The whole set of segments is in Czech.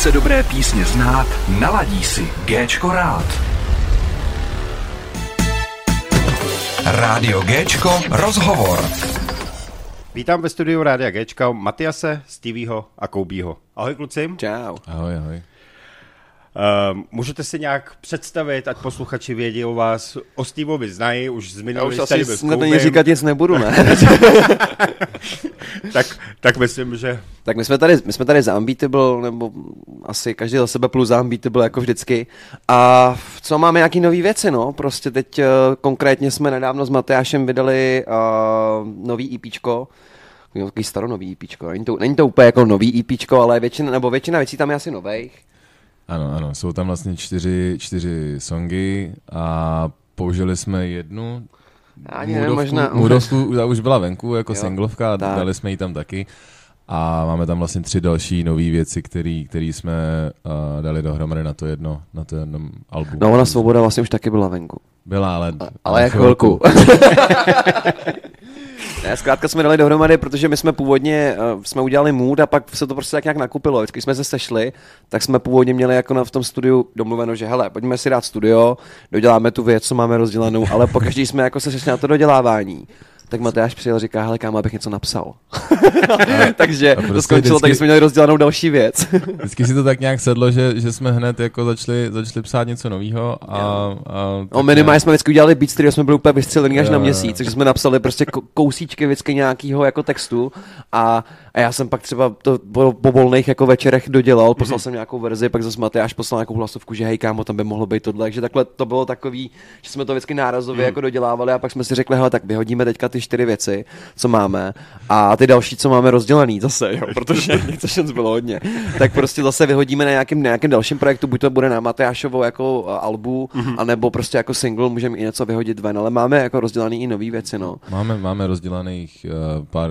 Chce dobré písně znát, naladí si Géčko rád. Rádio Géčko rozhovor. Vítám ve studiu Rádia Géčka Matiase, Stevieho a Koubího. Ahoj kluci. Čau. Ahoj, ahoj. Uh, můžete si nějak představit, ať posluchači vědí o vás, o Steveovi znají, už z Já minulý už asi snad ani říkat nic nebudu, ne? tak, tak myslím, že tak my jsme tady, my jsme tady za Unbeatable, nebo asi každý za sebe plus za Unbeatable, jako vždycky. A co máme nějaký nový věci, no? Prostě teď uh, konkrétně jsme nedávno s Matyášem vydali uh, nový EPčko, takový staronový EPčko. Není to, není to úplně jako nový EPčko, ale většina, nebo většina věcí tam je asi nových. Ano, ano, jsou tam vlastně čtyři, čtyři songy a použili jsme jednu Ani nevím, možná- Moodovku, ta už byla venku jako Jo, singlovka, tak. dali jsme ji tam taky. A máme tam vlastně tři další nové věci, které jsme uh, dali dohromady na to jedno, na to jedno album. No ona Svoboda vlastně už taky byla venku. Byla, ale... Ale jak chvilku. Ne, zkrátka jsme dali dohromady, protože my jsme původně, uh, jsme udělali mood a pak se to prostě tak nějak nakupilo. Vždycky jsme se sešli, tak jsme původně měli jako na, v tom studiu domluveno, že hele, pojďme si dát studio, doděláme tu věc, co máme rozdělanou, ale pokaždý jsme jako se sešli na to dodělávání. Tak Matyáš přijel a říká, hele kámo, abych něco napsal. Takže a to prostě skončilo, vždycky- tak jsme měli rozdělanou další věc. Vždycky si to tak nějak sedlo, že, že jsme hned jako začali, začali psát něco nového a, a No minimálně jsme vždycky udělali beat, který jsme byli úplně vystřelený až Jo, na měsíc, takže jsme napsali prostě ko- kousíčky vždycky nějakého jako textu a, a já jsem pak třeba to po, po volných jako večerech dodělal, poslal jsem nějakou verzi, pak zase Matyáš poslal nějakou hlasovku, že hej kámo, tam by mohlo být tohle, takže takhle to bylo takový, že jsme to vždycky nárazově jako dodělávali a pak jsme si řekli, hele, tak vyhodíme teďka ty čtyři věci, co máme a ty další, co máme rozdělaný zase, jo, protože těch šans bylo hodně, tak prostě zase vyhodíme na nějakém, nějakém dalším projektu, buď to bude na Matyášovo jako uh, albu, anebo prostě jako single můžeme i něco vyhodit ven, ale máme jako rozdělaný i nové věci, no. Máme, máme rozdělaných uh, pár,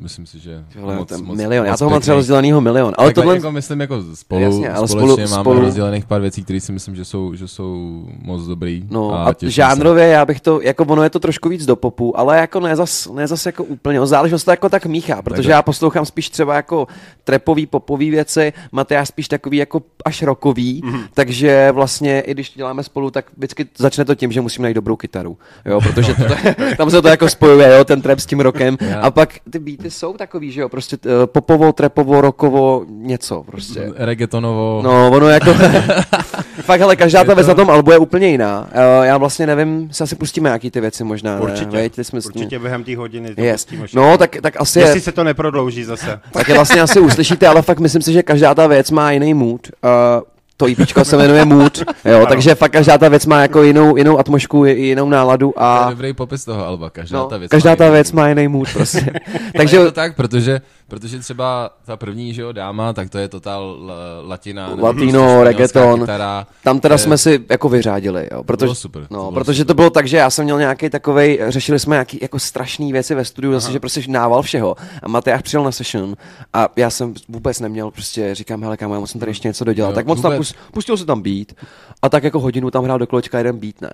myslím si, že Tohle, milion, já toho mám třeba pěkných. rozdělanýho milion, ale Ale tohle, jako myslím jako spolu, Jasně, ale společně spolu- máme spolu- rozdělených pár věcí, které si myslím, že jsou, že jsou moc dobrý. No a, a žánrově já bych to, jako ono je to trošku víc do popu, ale jako ne zas, ne zas jako úplně, no záleží, to jako tak míchá, protože já poslouchám spíš třeba jako trepový, popový věci, Matyáš spíš takový jako až rokový, Mhm. mm. takže vlastně i když děláme spolu, tak vždycky začne to tím, že musím najít dobrou kytaru, jo, protože to, tam se to jako spojuje, jo, ten trap s tím rokem Já- a pak ty beaty jsou takový, že jo, prostě eh, popovo, trepovo, rokovo, něco prostě. Se. Reggaetonovo. No, ono jako... Fakt, hele, každá ta věc na tom albu je úplně jiná. Uh, já vlastně nevím, se asi pustíme nějaký ty věci možná, určitě, ne? Veď, ty jsme s tím- určitě během té hodiny to Yes. No, tak, tak asi Jestli je, se to neprodlouží zase. tak je vlastně asi uslyšíte, ale fakt myslím si, že každá ta věc má jiný mood. Uh, to IPčko se jmenuje Mood, jo, takže fakt každá ta věc má jako jinou, jinou atmosféru, jinou náladu To je a dobrý popis toho alba, každá no, ta věc každá má ta věc mood. má jiný mood prostě. Takže je to tak, protože, protože třeba ta první, že jo, dáma, tak to je totál l- latina. Latino, prostě reggaeton. Kytara, Tam teda Eh, jsme si jako vyřádili, jo, protože, bylo super, to no, bylo protože super. to bylo tak, že já jsem měl nějaký takovej, řešili jsme nějaký jako strašný věci ve studiu, zase, že prostě nával všeho a Matyáš přijel na session a já jsem vůbec neměl, prostě říkám, hele kámo, já musím tady ještě něco dodělat, Jo, tak moc vůbec. Pus, pustil se tam beat a tak jako hodinu tam hrál do kolečka jeden beat, ne.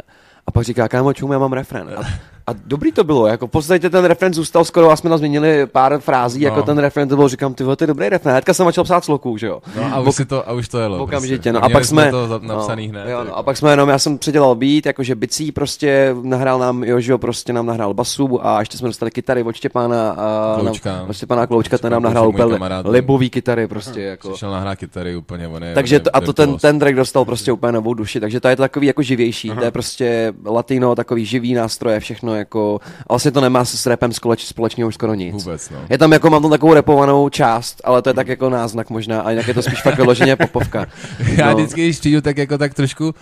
A pak říká, kámo, čum, já mám refren. A, a dobrý to bylo, jako v podstatě ten refren zůstal skoro, a jsme tam změnili pár frází, jako No. ten refren to byl, říkám, ty to je dobrý refren. Hnedka jsem začal psát sloku, že jo. No a už, si to, a už to jelo. Okamžitě, prostě. no a pak jsme, to napsaný no, hned. jo, no, jako. a pak jsme jenom, já jsem předělal beat, jakože bicí prostě nahrál nám, Jožo prostě nám nahrál basu a ještě jsme dostali kytary od Štěpána a Kloučka. Nám, od Štěpána Kloučka, ten nám nahrál úplně libový kytary prostě, jako. Přišel nahrát kytary úplně, on je, Takže to, a to ten, ten track dostal prostě úplně novou duši, takže to je takový jako živější, to je prostě latino, takový živý nástroje, všechno jako, a vlastně to nemá s rapem společ, společného už skoro nic. Vůbec, no. Je tam jako, mám tam takovou repovanou část, ale to je tak jako náznak možná, a jinak je to spíš fakt vyloženě popovka. Já No. vždycky, když přijdu, tak jako tak trošku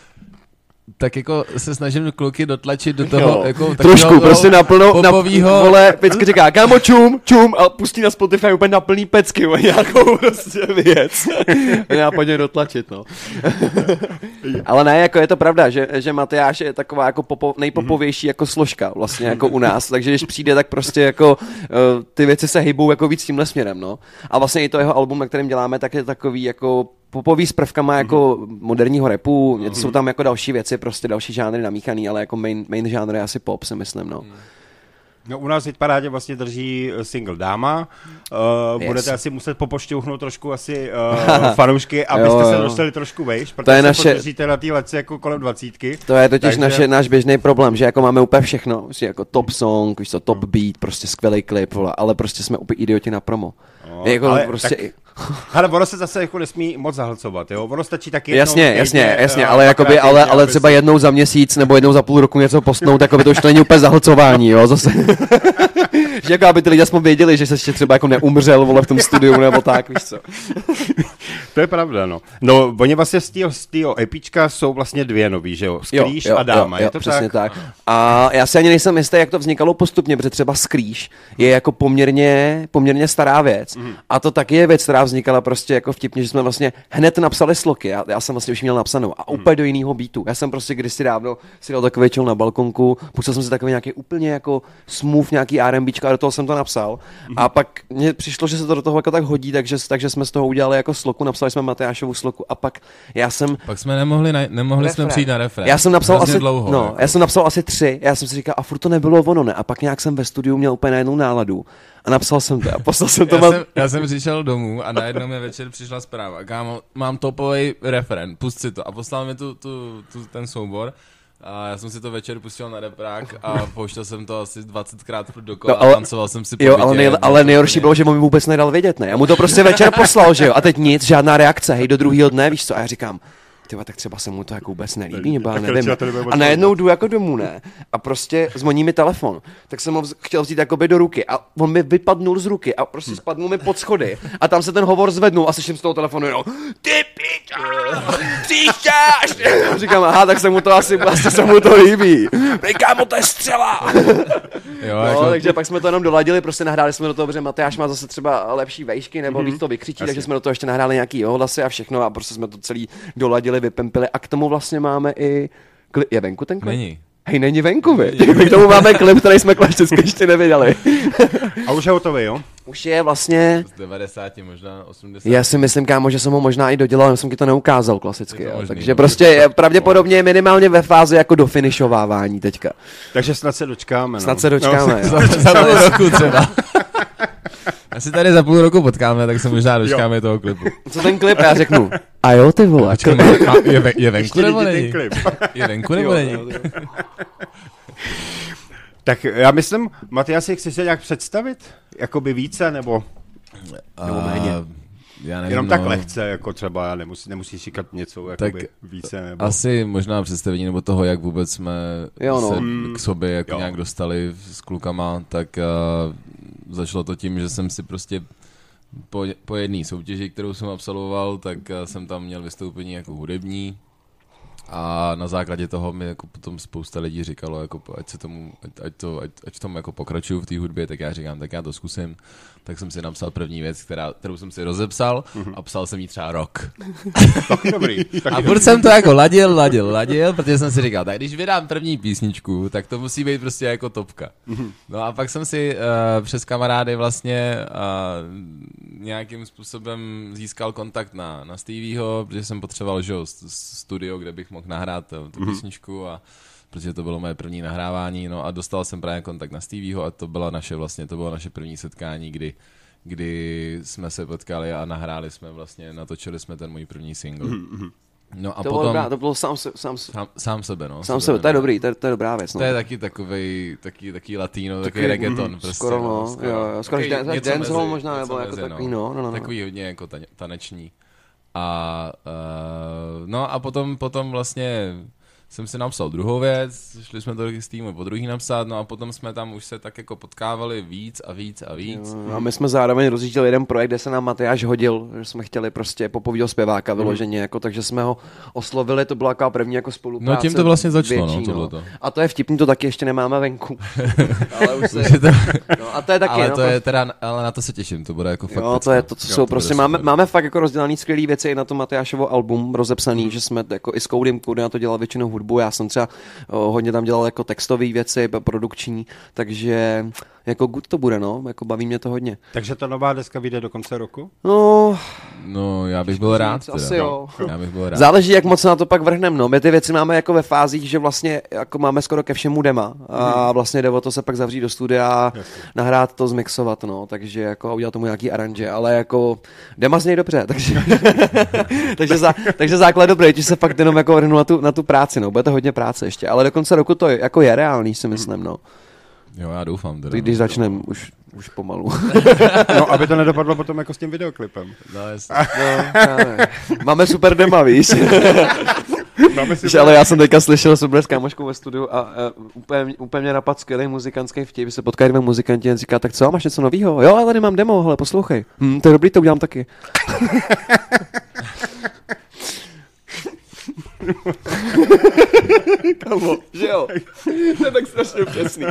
tak jako se snažím kluky dotlačit do toho, Jo. jako Trošku, takového prostě naplno, na, popovýho, vole, vždycky říká, kámo, čum, čum, a pustí na Spotify úplně na plný pecky, vole, nějakou prostě věc. Já pojď dotlačit, no. Ale ne, jako je to pravda, že, že Matyáš je taková jako popo, nejpopovější jako složka vlastně jako u nás, takže když přijde, tak prostě jako uh, ty věci se hybou jako víc tímhle směrem, no. A vlastně i to jeho album, na kterém děláme, tak je takový jako popový s prvkama jako moderního repu, mm jsou tam jako další věci, prostě další žánry namíchaný, ale jako main, main žánr je asi pop, si myslím, no. No u nás teď parádě vlastně drží eh, single Dáma. Uh, Yes. Budete asi muset popošťouhnout trošku asi uh, fanoušky, abyste Jo, se jo. dostali trošku vejš, protože To je se naše- držíte na té lece jako kolem dvacítky. To je totiž Takže- naše, náš běžný problém, že jako máme úplně všechno, prostě jako top song, víš co, top Hmm. beat, prostě skvělý klip, vole, ale prostě jsme úplně idioti na promo. No, jako ale prostě, tak- Ale ono se zase jako nesmí moc zahlcovat, jo? Ono stačí taky jednou jasně, týdně, jasně, jasně, eh, ale, jakoby, ale, ale třeba jednou za měsíc nebo jednou za půl roku něco postnout, tak to už to není úplně zahlcování, jo, zase. že jako aby ty lidi aspoň věděli, že se ještě třeba jako neumřel, vole, v tom studiu nebo tak, víš co. To je pravda, no. No, oni vlastně z toho, z EPčka jsou vlastně dvě nový, že jo? Skrýš a Dáma, jo, je to přesně tak? tak? A já si ani nejsem jistý, jak to vznikalo postupně, protože třeba Skrýš je jako poměrně, poměrně stará věc. Mhm. A to taky je věc, která vznikala prostě jako vtipně, že jsme vlastně hned napsali sloky. Já, já jsem vlastně už měl napsanou a Mhm. úplně do jiného beatu. Já jsem prostě kdysi dávno si dal takový čel na balkonku, pustil jsem si takový nějaký úplně jako smooth nějaký R&Bčko a do toho jsem to napsal. Mhm. A pak mně přišlo, že se to do toho jako tak hodí, takže, takže jsme z toho udělali jako sloku, napsali jsme Matyášovu sloku a pak já jsem Pak jsme nemohli, na, nemohli jsme Refrén. přijít na refrén. Já jsem napsal Hrozně asi, dlouho. no, jako. já jsem napsal asi tři. Já jsem si říkal, a furt to nebylo ono, ne? A pak nějak jsem ve studiu měl úplně najednou náladu. A napsal jsem to a poslal jsem to. já, ma- jsem, já jsem přišel domů a najednou mi večer přišla zpráva. Kámo, mám topový referen, pust si to. A poslal mi tu, tu, tu, ten soubor. A já jsem si to večer pustil na reprák a pouštěl jsem to asi 20krát dokola No, ale- a tancoval jsem si po Jo, ale, nej, ale nejhorší bylo, že mu vůbec nedal vědět, ne? Já mu to prostě večer poslal, že jo? A teď nic, žádná reakce, hej, do druhého dne, víš co? A já říkám, tyva, tak třeba se mu to jako vůbec nelíbí, nebo já nevím. A najednou jdu jako domů, ne? A prostě zvoní mi telefon. Tak jsem ho vz- chtěl vzít jakoby do ruky a on mi vypadnul z ruky a prostě Hm. spadnul mi pod schody. A tam se ten hovor zvednul a slyším z toho telefonu jenom Ty piča, příšťáš! Říkám, aha, tak se mu to asi, asi se mu to líbí. Prej, kámo, to je střela! Jo, No, jako, takže pak jsme to jenom doladili, prostě nahráli jsme do toho, protože Matyáš má zase třeba lepší vejšky nebo víc to vykřičí, takže jsme do toho ještě nahráli nějaký jeho hlasy a všechno a prostě jsme to celý doladili, vypempili a k tomu vlastně máme i kli- je venku ten klip? Není. Hej, není venku, vy. K tomu máme klip, který jsme klasicky ještě neviděli. A už je hotový, jo? Už je vlastně, Z 90, možná 80. já si myslím, kámo, že jsem ho možná i dodělal, jenom jsem ti to neukázal klasicky. Je to Jo. možný, Takže no. prostě je pravděpodobně minimálně ve fázi jako dofinišovávání teďka. Takže snad se dočkáme, no. Snad se dočkáme. jo. za, za půl roku třeba. Asi tady za půl roku potkáme, tak se možná dočkáme toho klipu. Co ten klip? Já řeknu, a jo ty vole. Počkej, má- a je, ve, je venku Ještě nebo není? klip. Je venku nebo není? Tak já myslím, Matyasi, chceš se nějak představit? Jakoby více, nebo Nebo méně. Já nevím, jenom no, tak lehce, jako třeba nemusí, nemusíš říkat něco jakoby Tak více, nebo... Asi možná představení nebo toho, jak vůbec jsme Jo, no. se Mm. k sobě jako Jo. nějak dostali s klukama, tak uh, začalo to tím, že jsem si prostě po, po jedné soutěži, kterou jsem absolvoval, tak uh, jsem tam měl vystoupení jako hudební a na základě toho mi jako potom spousta lidí říkalo, jako, ať, se tomu, ať, ať, to, ať, ať v tom jako pokračuju v té hudbě, tak já říkám, tak já to zkusím. Tak jsem si napsal první věc, která, kterou jsem si rozepsal a psal jsem jí třeba rok. Taky dobrý. Taky A furt jsem to jako ladil, ladil, ladil, protože jsem si říkal, tak když vydám první písničku, tak to musí být prostě jako topka. No a pak jsem si uh, přes kamarády vlastně uh, nějakým způsobem získal kontakt na, na Stevieho, protože jsem potřeboval, že studio, kde bych mohl nahrát uh, tu písničku a protože to bylo moje první nahrávání, no a dostal jsem právě kontakt na Stevieho a to byla naše vlastně, to bylo naše první setkání, kdy kdy jsme se potkali a nahráli jsme vlastně, natočili jsme ten můj první single. No a To bylo, potom... dobrá, to bylo sám, se- sám, se- Sám, sám sebe, no. sám sebe, to je dobrý, to je, to je dobrá věc. No. To je taky takovej, taky, taky latino, takový Taky, reggaeton. mhm, prostě, skoro, no, jo, jo, skoro Takový dan- až něco dancehall mezi, možná, něco nebo jako takový, no, no, no, no. Takový hodně jako ta, taneční. A, uh, no a potom, potom vlastně jsem si napsal druhou věc, šli jsme to s týmu po druhý napsat, no a potom jsme tam už se tak jako potkávali víc a víc a víc. Jo, A my jsme zároveň rozjížděli jeden projekt, kde se nám Matyáš hodil, že jsme chtěli prostě popovídat zpěváka vyloženě, jako, takže jsme ho oslovili, to byla taková první jako spolupráce. No, tím to vlastně začalo, no, větší, tohleto. A to je vtipný, to taky ještě nemáme venku. ale už se, to- no, a to je taky, ale no, to je teda, ale na to se těším, to bude jako fakt Jo, to je to, co Jo, jsou to prostě, máme, máme fakt jako rozdělaný skvělé věci i na to Matyášovo album rozepsaný, že jsme jako i s Koudym, Koudy na to dělal většinou hudbu, já jsem třeba o, hodně tam dělal jako textové věci, produkční, takže jako good to bude, no, jako baví mě to hodně. Takže ta nová deska vyjde do konce roku? No, No, já bych byl rád. Teda. asi jo. Já bych byl rád. Záleží, jak moc se na to pak vrhneme. No. My ty věci máme jako ve fázích, že vlastně jako máme skoro ke všemu dema a vlastně jde o to se pak zavřít do studia a nahrát to, zmixovat, no. takže jako udělat tomu nějaký aranže, ale jako dema zněj dobře, takže, takže, za, takže základ dobrý, že se fakt jenom jako vrhnu na tu, na tu práci, no. bude to hodně práce ještě, ale do konce roku to je, jako je reálný, si myslím, no. Jo, já doufám teda. Když začneme už, už pomalu. No, aby to nedopadlo potom jako s tím videoklipem. No, jasně. No. Máme super dema, víš? Máme si Víš, ale já jsem teďka slyšel, jsem byl s kámoškou ve studiu a, a úplně, úplně mě napadl skvělý muzikantský vtip, se potkají dvě muzikanti a říká, tak co, máš něco nového? Jo, ale tady mám demo, hele, poslouchej. Hm, to je dobrý, to udělám taky. Kamo, že jo? To je tak strašně přesný.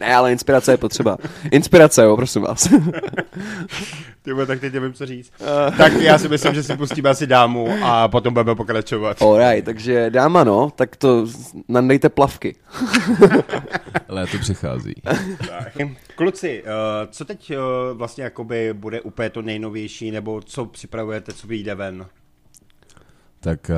ne, ale inspirace je potřeba. Inspirace, jo, prosím vás. Ty tak teď nevím, co říct. tak já si myslím, že si pustíme asi dámu a potom budeme pokračovat. Alright, takže dáma, no, tak to nandejte plavky. Léto přichází. Kluci, uh, co teď uh, vlastně jakoby bude úplně to nejnovější, nebo co připravujete, co vyjde ven? Tak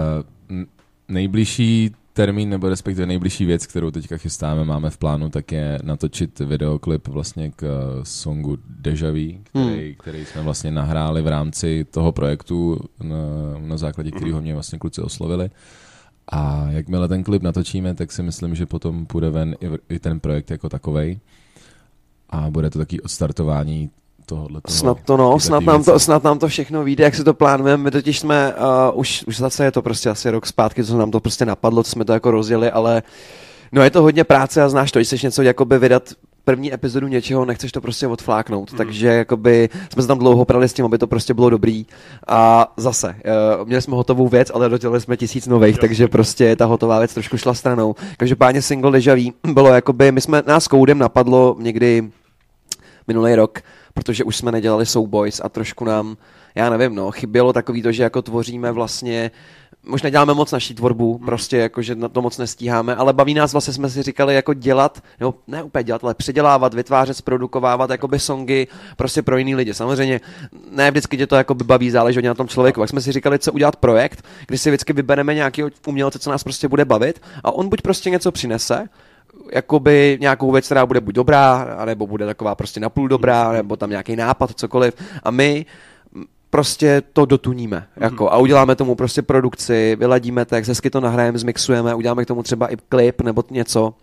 n- nejbližší termín, nebo respektive nejbližší věc, kterou teďka chystáme, máme v plánu, tak je natočit videoklip vlastně k uh, songu Deja Vu, který, hmm. který jsme vlastně nahráli v rámci toho projektu, na, na základě kterého mě vlastně kluci oslovili. A jakmile ten klip natočíme, tak si myslím, že potom půjde ven i, v- i ten projekt jako takovej. A bude to taky odstartování tohohle. Snad to no, snad nám to, snad nám to všechno vyjde, jak si to plánujeme. My totiž jsme, uh, už, už zase je to prostě asi rok zpátky, co nám to prostě napadlo, co jsme to jako rozjeli, ale no je to hodně práce a znáš to, když chceš něco jakoby vydat první epizodu něčeho, nechceš to prostě odfláknout, mm. takže jakoby jsme se tam dlouho prali s tím, aby to prostě bylo dobrý a zase, uh, měli jsme hotovou věc, ale dodělali jsme tisíc nových, takže prostě ta hotová věc trošku šla stranou. Každopádně single Deja Vu bylo jakoby, my jsme, nás koudem napadlo někdy minulý rok, protože už jsme nedělali Soulboys a trošku nám, já nevím, no, chybělo takový to, že jako tvoříme vlastně možná děláme moc naší tvorbu, prostě jako, že na to moc nestíháme, ale baví nás vlastně, jsme si říkali jako dělat, nebo ne úplně dělat, ale předělávat, vytvářet, zprodukovávat jakoby songy prostě pro jiný lidi. Samozřejmě ne vždycky tě to jakoby baví, záleží hodně na tom člověku. Tak jsme si říkali, co udělat projekt, kdy si vždycky vybereme nějakého umělce, co nás prostě bude bavit a on buď prostě něco přinese, jakoby nějakou věc, která bude buď dobrá, nebo bude taková prostě napůl dobrá, nebo tam nějaký nápad, cokoliv. A my prostě to dotuníme. Jako, a uděláme tomu prostě produkci, vyladíme text, hezky to nahrajeme, zmixujeme, uděláme k tomu třeba i klip nebo něco.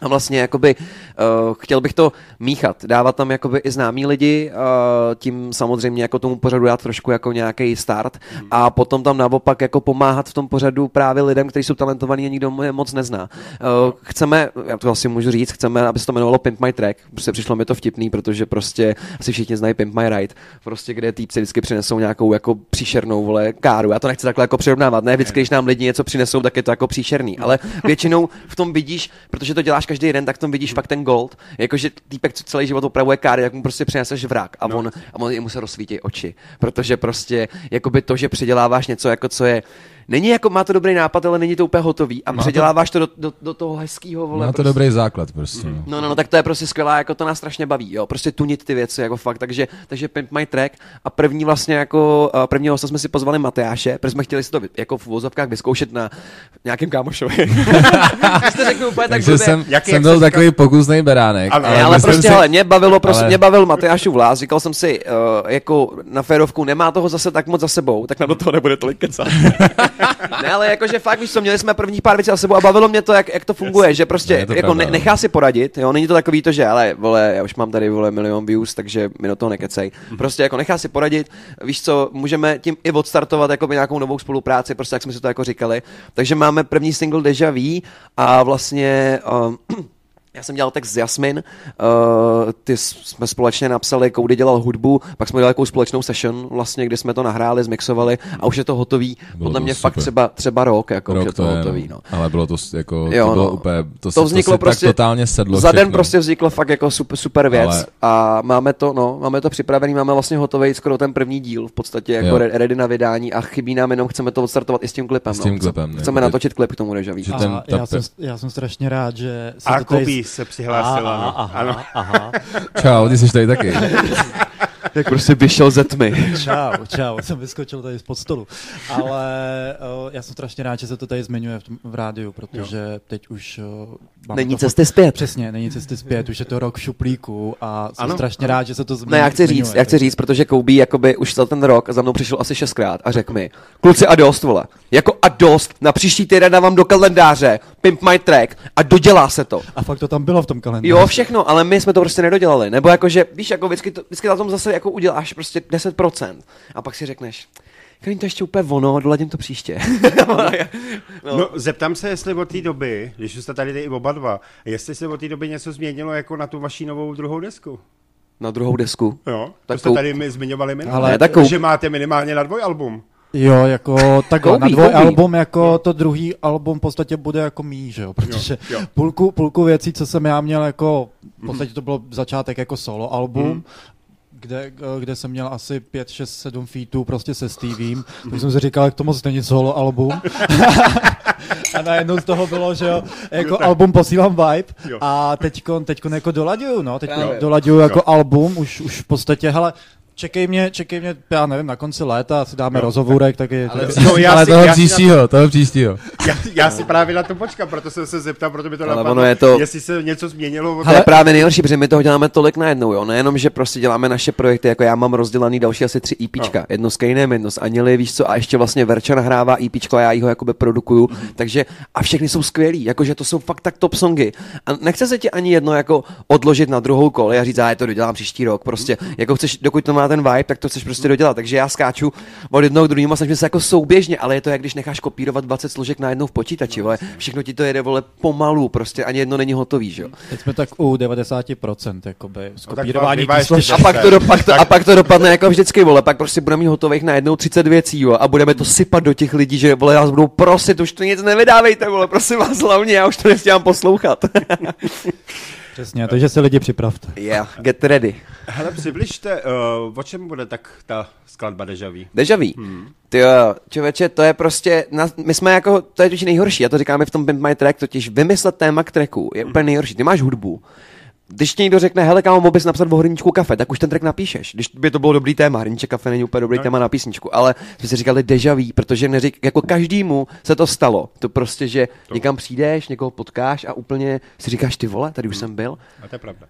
A vlastně jakoby uh, chtěl bych to míchat, dávat tam jakoby i známí lidi, uh, tím samozřejmě jako tomu pořadu dát trošku jako nějaký start a potom tam naopak jako pomáhat v tom pořadu právě lidem, kteří jsou talentovaní a nikdo je moc nezná. Uh, chceme, já to asi můžu říct, chceme, aby se to jmenovalo Pimp My Track, prostě přišlo mi to vtipný, protože prostě asi všichni znají Pimp My Ride, prostě kde týpci vždycky přinesou nějakou jako příšernou vole káru. Já to nechci takhle jako přirovnávat, ne vždycky, když nám lidi něco přinesou, tak je to jako příšerný, ale většinou v tom vidíš, protože to děláš každý den, tak v tom vidíš fakt ten gold. Jakože týpek, co celý život opravuje káry, tak mu prostě přineseš vrak a on, a on mu se rozsvítí oči. Protože prostě jakoby to, že předěláváš něco, jako co je Není jako, má to dobrý nápad, ale není to úplně hotový a Má to- předěláváš to do, do, do toho hezkého vole. Má to prostě. dobrý základ prostě. No. No, no, no, tak to je prostě skvělá, jako to nás strašně baví, jo, prostě tunit ty věci, jako fakt, takže, takže Pimp My Track a první vlastně jako, prvního hosta jsme si pozvali Matyáše, protože jsme chtěli si to jako v vozovkách vyzkoušet na nějakém kámošovi. To řeknu úplně tak Takže blbě. jsem, Jak- jsem jak byl takový pokusný beránek. Ano, Ne, ale myslím prostě, si- hele, mě bavilo, prostě, ale- mě bavil Matyášův vlás, říkal jsem si, uh, jako na férovku nemá toho zase tak moc za sebou, tak nám do toho nebude tolik kecat. ne, ale jakože fakt, víš co, měli jsme první pár věcí za sebou a bavilo mě to, jak, jak to funguje, že prostě Je to jako pravda, ne, no. nechá si poradit, jo, není to takový to, že ale vole, já už mám tady vole milion views, takže mi do toho nekecej. Prostě jako nechá si poradit, víš co, můžeme tím i odstartovat jako nějakou novou spolupráci, prostě jak jsme si to jako říkali. Takže máme první single Deja Vu a vlastně um, já jsem dělal text s Jasmin, uh, ty jsme společně napsali, Koudy dělal hudbu, pak jsme dělali takovou společnou session, vlastně, kdy jsme to nahráli, zmixovali a už je to hotový. Bylo Podle to mě super. fakt třeba, třeba rok, jako už je Rok to, to je, hotový. No. Ale bylo to jako, Jo, to bylo no. úplně, to, To se, vzniklo to prostě- tak totálně sedlo Za den prostě vzniklo fakt jako super, super věc Ale- a máme to, no, máme to připravený, máme vlastně hotový skoro ten první díl, v podstatě jako Jo. re- ready na vydání a chybí nám jenom, chceme to odstartovat i s tím klipem. S tím no. klipem, Chceme, jako natočit klip k tomu Deja Vu. Že A ten- ta já, jsem, já jsem strašně rád, že se A to se přihlásila. Aha, no. aha, Ano. aha. Čau, ty jsi tady taky. Jak prostě vyšel ze tmy. Čau, čau, jsem vyskočil tady spod stolu. Ale uh, já jsem strašně rád, že se to tady zmiňuje v, tom, v rádiu, protože jo. teď už uh, Není to cesty zpět. Přesně, není cesty zpět, už je to rok v šuplíku a jsem Ano. strašně rád, že se to zmiňuje. Ne, já chci říct, já chci říct, protože Koubí jakoby už za ten rok za mnou přišel asi šestkrát a řekl mi, kluci a dost, vole. Jako a dost, na příští týden dávám do kalendáře, pimp my track a dodělá se to. A fakt to tam bylo v tom kalendáři. Jo, všechno, ale my jsme to prostě nedodělali. Nebo jakože, víš, jako vždycky, to, vždycky na tom zase jako uděláš prostě 10%. A pak si řekneš, není to ještě úplně ono, doladím to příště. No. no, zeptám se, jestli od té doby, když jste tady i oba dva, jestli se od té doby něco změnilo jako na tu vaší novou druhou desku. Na druhou desku. Jo, to Tak jste kou- tady mi zmiňovali minule, Ale- Ne, tak kou- že máte minimálně na dvojalbum. Jo, jako takhle, Koubí, na dvoj album, jako to druhý album v podstatě bude jako mý, že jo, protože Jo, jo. Půlku, půlku věcí, co jsem já měl jako, v podstatě to bylo začátek jako solo album, Mhm. kde, kde jsem měl asi 5, 6, 7 featů prostě se Steviem, tak jsem si říkal, jak to moc není solo album. a najednou z toho bylo, že jo, jako album posílám vibe Jo. a teďkon, teďkon jako dolaďuju, no, teď Právě. dolaďuju jako album, už, už v podstatě, hele, Čekej mě, čekej mě, já nevím, na konci léta si dáme Jo. rozhovůrek, tak je... Ale, tak- No, já ale si- toho já příštího, toho příštího. Já, já si právě na to počkám, proto jsem se zeptal, proto by to Ale napadlo, je to- jestli se něco změnilo. Od... To je právě nejhorší, protože my toho děláme tolik najednou, jo. Nejenom, že prostě děláme naše projekty, jako já mám rozdělaný další asi tři EPčka. No. Jedno s Kejnem, jedno s Anili, víš co, a ještě vlastně Verča nahrává EPčko a já ho jakoby produkuju. Takže a všechny jsou skvělí, jakože to jsou fakt tak top songy. A nechce se ti ani jedno jako odložit na druhou kole a říct, a já to dodělám příští rok. Prostě, jako chceš, dokud to má ten vibe, tak to chceš prostě dodělat. Takže já skáču od jednoho k druhému a snažím se jako souběžně, ale je to jak když necháš kopírovat 20 složek najednou v počítači, vole. Všechno ti to jede, vole, pomalu, prostě ani jedno není hotový, že jo. Teď jsme tak u 90%, jakoby, No tak skopírování no, složek. A pak, to, do, pak, to, a pak to dopadne jako vždycky, vole, pak prostě budeme mít hotových na jednou 30 věcí, jo, a budeme to sypat do těch lidí, že vole, nás budou prosit, už to nic nevydávejte, vole, prosím vás hlavně, já už to nestíhám poslouchat. Přesně, takže se lidi připravte. yeah, get ready. Hele, přibližte, uh, o čem bude tak ta skladba Deja Vu? Deja vu. Hmm. Ty jo, člověče, to je prostě, na, my jsme jako, to je totiž nejhorší, já to říkáme v tom Pimp My Track, totiž vymyslet téma k tracku je úplně nejhorší. Ty máš hudbu, když ti někdo řekne, hele, kámo, mohl bys napsat o hrníčku kafe, tak už ten track napíšeš. Když by to bylo dobrý téma, hrníček kafe není úplně dobrý No. téma na písničku, ale jsme si říkali deja vu, protože neřík, jako každému se to stalo. To prostě, že To. někam přijdeš, někoho potkáš a úplně si říkáš, ty vole, tady už jsem byl. A to je pravda.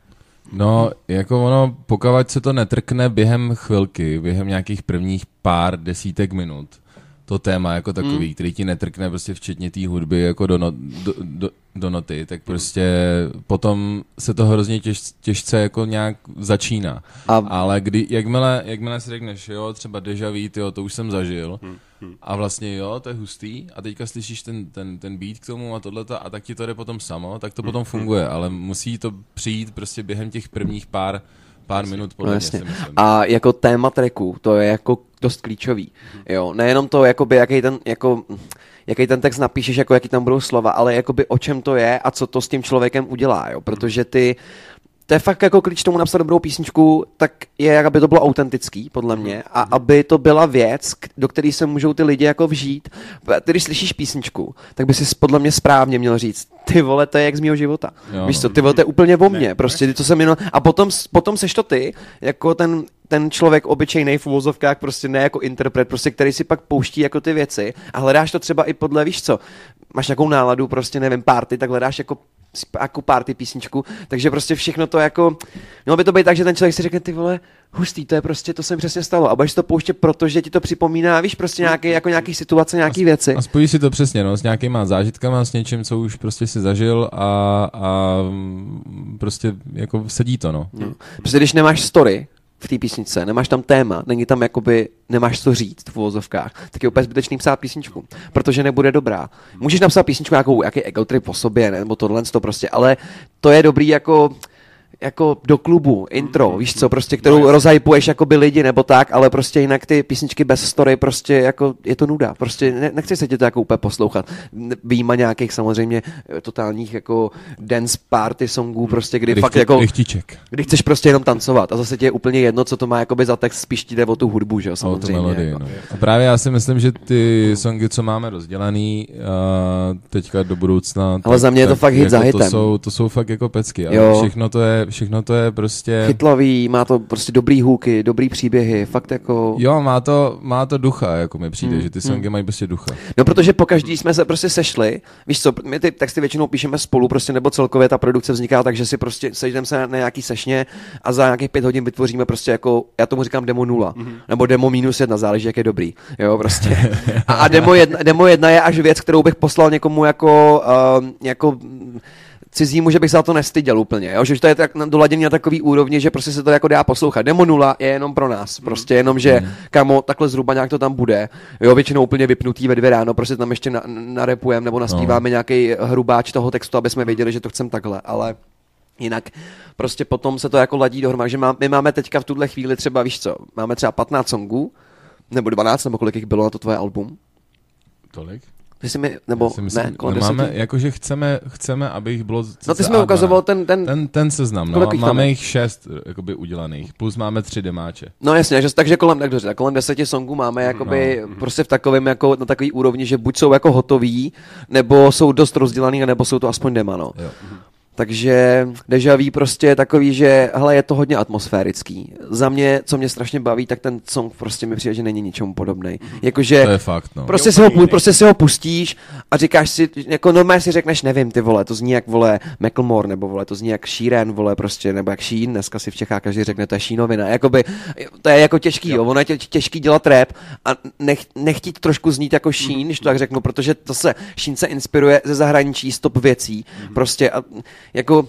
No, jako ono, pokud se to netrkne během chvilky, během nějakých prvních pár desítek minut, to téma jako takový, Hmm. který ti netrkne prostě včetně té hudby jako do, no, do, do, do noty, tak prostě potom se to hrozně těž, těžce jako nějak začíná. A- Ale kdy, jakmile, jakmile si řekneš, jo, třeba deja vu, tyjo, to už jsem zažil, a vlastně jo, to je hustý, a teďka slyšíš ten, ten, ten beat k tomu a tohleto, a tak ti to jde potom samo, tak to potom funguje, ale musí to přijít prostě během těch prvních pár, pár minut, podle No mě jasně. myslím. A jako téma tracku, to je jako dost klíčový. Jo, nejenom to, jakoby, jaký ten, jako, jaký ten text napíšeš, jako jaký tam budou slova, ale jakoby o čem to je a co to s tím člověkem udělá, jo, protože ty to je fakt jako klíč tomu napsat dobrou písničku, tak je, jak aby to bylo autentický, podle mě, a aby to byla věc, do které se můžou ty lidi jako vžít. Ty, když slyšíš písničku, tak by si podle mě správně měl říct, ty vole, to je jak z mého života. Jo, Víš no. co, ty vole, to je úplně o mně, Ne, prostě, ty, co jsem jenom, a potom, potom seš to ty, jako ten, ten člověk obyčejný v uvozovkách, prostě ne jako interpret, prostě, který si pak pouští jako ty věci a hledáš to třeba i podle, víš co, máš nějakou náladu, prostě nevím, party, tak hledáš jako jako party písničku, takže prostě všechno to jako, mělo by to být tak, že ten člověk si řekne, ty vole, hustý, to je prostě, to se mi přesně stalo a budeš to pouštět, protože ti to připomíná, víš, prostě nějaký, jako nějaký situace, nějaký věci. A spojíš si to přesně, no, s nějakýma zážitkama, s něčím, co už prostě si zažil a, a mm, prostě jako sedí to, no. No. Prostě když nemáš story v té písničce, nemáš tam téma, není tam jakoby, nemáš co říct v uvozovkách, tak je úplně zbytečný psát písničku, protože nebude dobrá. Můžeš napsat písničku nějakou, jaký ego trip po sobě, ne, nebo tohle to prostě, ale to je dobrý jako, jako do klubu, intro, víš co, prostě, kterou rozhypuješ jako by lidi nebo tak, ale prostě jinak ty písničky bez story, prostě jako je to nuda, prostě ne, nechci se tě to jako úplně poslouchat. Výjima nějakých samozřejmě totálních jako dance party songů, prostě, kdy fakt jako, Rychtiček. kdy chceš prostě jenom tancovat a zase ti je úplně jedno, co to má jakoby za text, spíš ti jde o tu hudbu, že jo, O samozřejmě. melodii, jako. no. A právě já si myslím, že ty songy, co máme rozdělaný uh, teďka do budoucna, Ale za mě je to fakt hit za jako to hitem. jsou, to jsou fakt jako pecky. Ale Jo. všechno to je, všechno to je prostě... Chytlavý, má to prostě dobrý hůky, dobrý příběhy, fakt jako... Jo, má to, má to ducha, jako mi Hmm, přijde, že ty songy mají prostě ducha. No protože po každý jsme se prostě sešli, víš co, my ty texty většinou píšeme spolu, prostě nebo celkově ta produkce vzniká tak, že si prostě sejdeme se na nějaký sešně a za nějakých pět hodin vytvoříme prostě jako, já tomu říkám demo nula, mm-hmm. nebo demo minus jedna, záleží, jak je dobrý, jo, prostě. A, a demo, jedna, demo jedna je až věc, kterou bych poslal někomu jako, uh, jako cizímu, že bych se za to nestyděl úplně, jo? že to je tak na- doladěný na takový úrovni, že prostě se to jako dá poslouchat. Demo nula je jenom pro nás, prostě jenom, že kamo, takhle zhruba nějak to tam bude, jo, většinou úplně vypnutý ve dvě ráno, prostě tam ještě na, narepujeme nebo naspíváme no. nějaký hrubáč toho textu, aby jsme věděli, že to chcem takhle, ale Jinak prostě potom se to jako ladí dohromady, že má, my máme teďka v tuhle chvíli třeba, víš co, máme třeba 15 songů, nebo 12, nebo kolik jich bylo na to tvoje album? Tolik? Mi, nebo si myslím, ne, kolem no máme, deseti? jakože chceme, chceme, aby jich bylo No ty mi ukazoval 12. ten, ten, ten, ten seznam, no, tam máme jich šest jakoby udělaných, plus máme tři demáče. No jasně, že, takže kolem, tak dobře, kolem deseti songů máme jakoby no. prostě v takovém jako na takový úrovni, že buď jsou jako hotový, nebo jsou dost rozdělaný, nebo jsou to aspoň dema, no. Jo. Takže Deja Vu prostě je takový, že hele, je to hodně atmosférický. Za mě, co mě strašně baví, tak ten song prostě mi přijde, že není ničemu podobný. Jakože To je fakt, no. prostě si, ho, prostě si ho pustíš a říkáš si, jako normálně si řekneš, nevím, ty vole, to zní jak, vole, Macklemore, nebo vole, to zní jak Sheeran, vole, prostě, nebo jak Sheen, dneska si v Čechách každý řekne, to je Sheenovina, jakoby, to je jako těžký, jo, ono je tě, těžký dělat rap a nech, nechtít trošku znít jako Sheen, když to tak řeknu, protože to se, Sheen se inspiruje ze zahraničí stop věcí, prostě a jako,